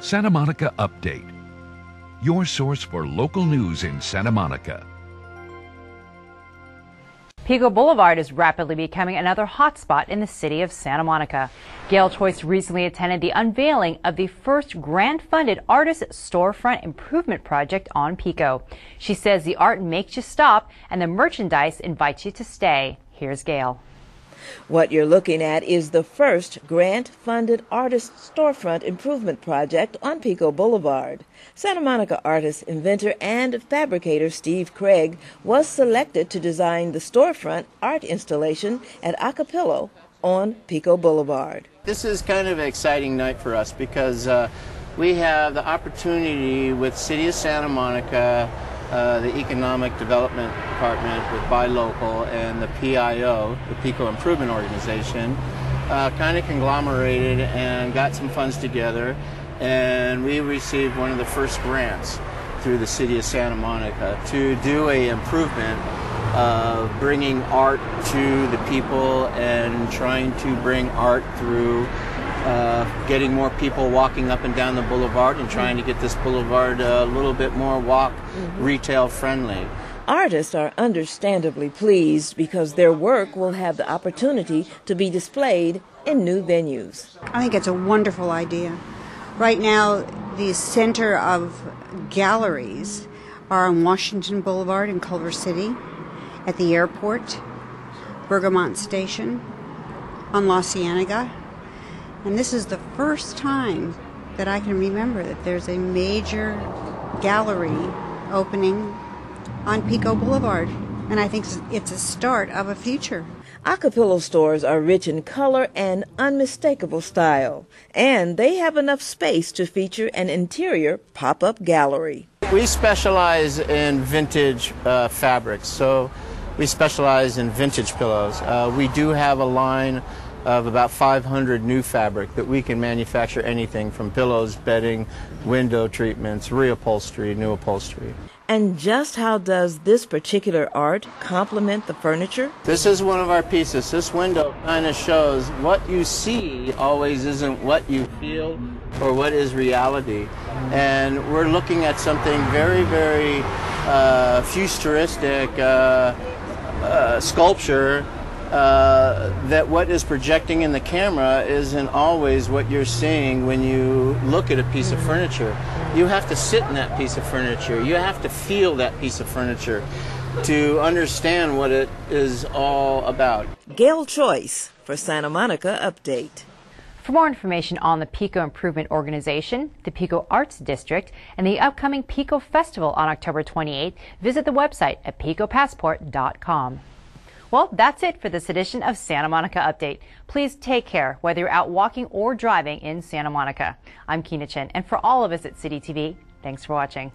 Santa Monica Update, your source for local news in Santa Monica. Pico Boulevard is rapidly becoming another hotspot in the city of Santa Monica. Gail Choice recently attended the unveiling of the first grant-funded artist storefront improvement project on Pico. She says the art makes you stop and the merchandise invites you to stay. Here's Gail. What you're looking at is the first grant funded artist storefront improvement project on Pico Boulevard. Santa Monica artist, inventor, and fabricator Steve Craig was selected to design the storefront art installation at Acapulco on Pico Boulevard. This is kind of an exciting night for us because uh, we have the opportunity with City of Santa Monica uh, the Economic Development Department with Buy Local and the PIO, the PICO Improvement Organization, uh, kind of conglomerated and got some funds together. And we received one of the first grants through the city of Santa Monica to do a improvement of bringing art to the people and trying to bring art through uh, getting more people walking up and down the boulevard and trying to get this boulevard a little bit more walk mm-hmm. retail friendly. Artists are understandably pleased because their work will have the opportunity to be displayed in new venues. I think it's a wonderful idea. Right now, the center of galleries are on Washington Boulevard in Culver City, at the airport, Bergamot Station, on La Cienega, and this is the first time that I can remember that there's a major gallery opening on Pico Boulevard. And I think it's a start of a future. Acapulco stores are rich in color and unmistakable style, and they have enough space to feature an interior pop up gallery. We specialize in vintage uh, fabrics, so we specialize in vintage pillows. Uh, we do have a line of about 500 new fabric that we can manufacture anything from pillows, bedding, window treatments, reupholstery, new upholstery. And just how does this particular art complement the furniture? This is one of our pieces. This window kind of shows what you see always isn't what you feel or what is reality. And we're looking at something very, very uh, futuristic uh, uh, sculpture uh, that what is projecting in the camera isn't always what you're seeing when you look at a piece of furniture. You have to sit in that piece of furniture. You have to feel that piece of furniture to understand what it is all about. Gail Choice for Santa Monica Update. For more information on the Pico Improvement Organization, the Pico Arts District, and the upcoming Pico Festival on October 28, visit the website at picopassport.com. Well, that's it for this edition of Santa Monica Update. Please take care, whether you're out walking or driving in Santa Monica. I'm Kina Chen, and for all of us at City TV, thanks for watching.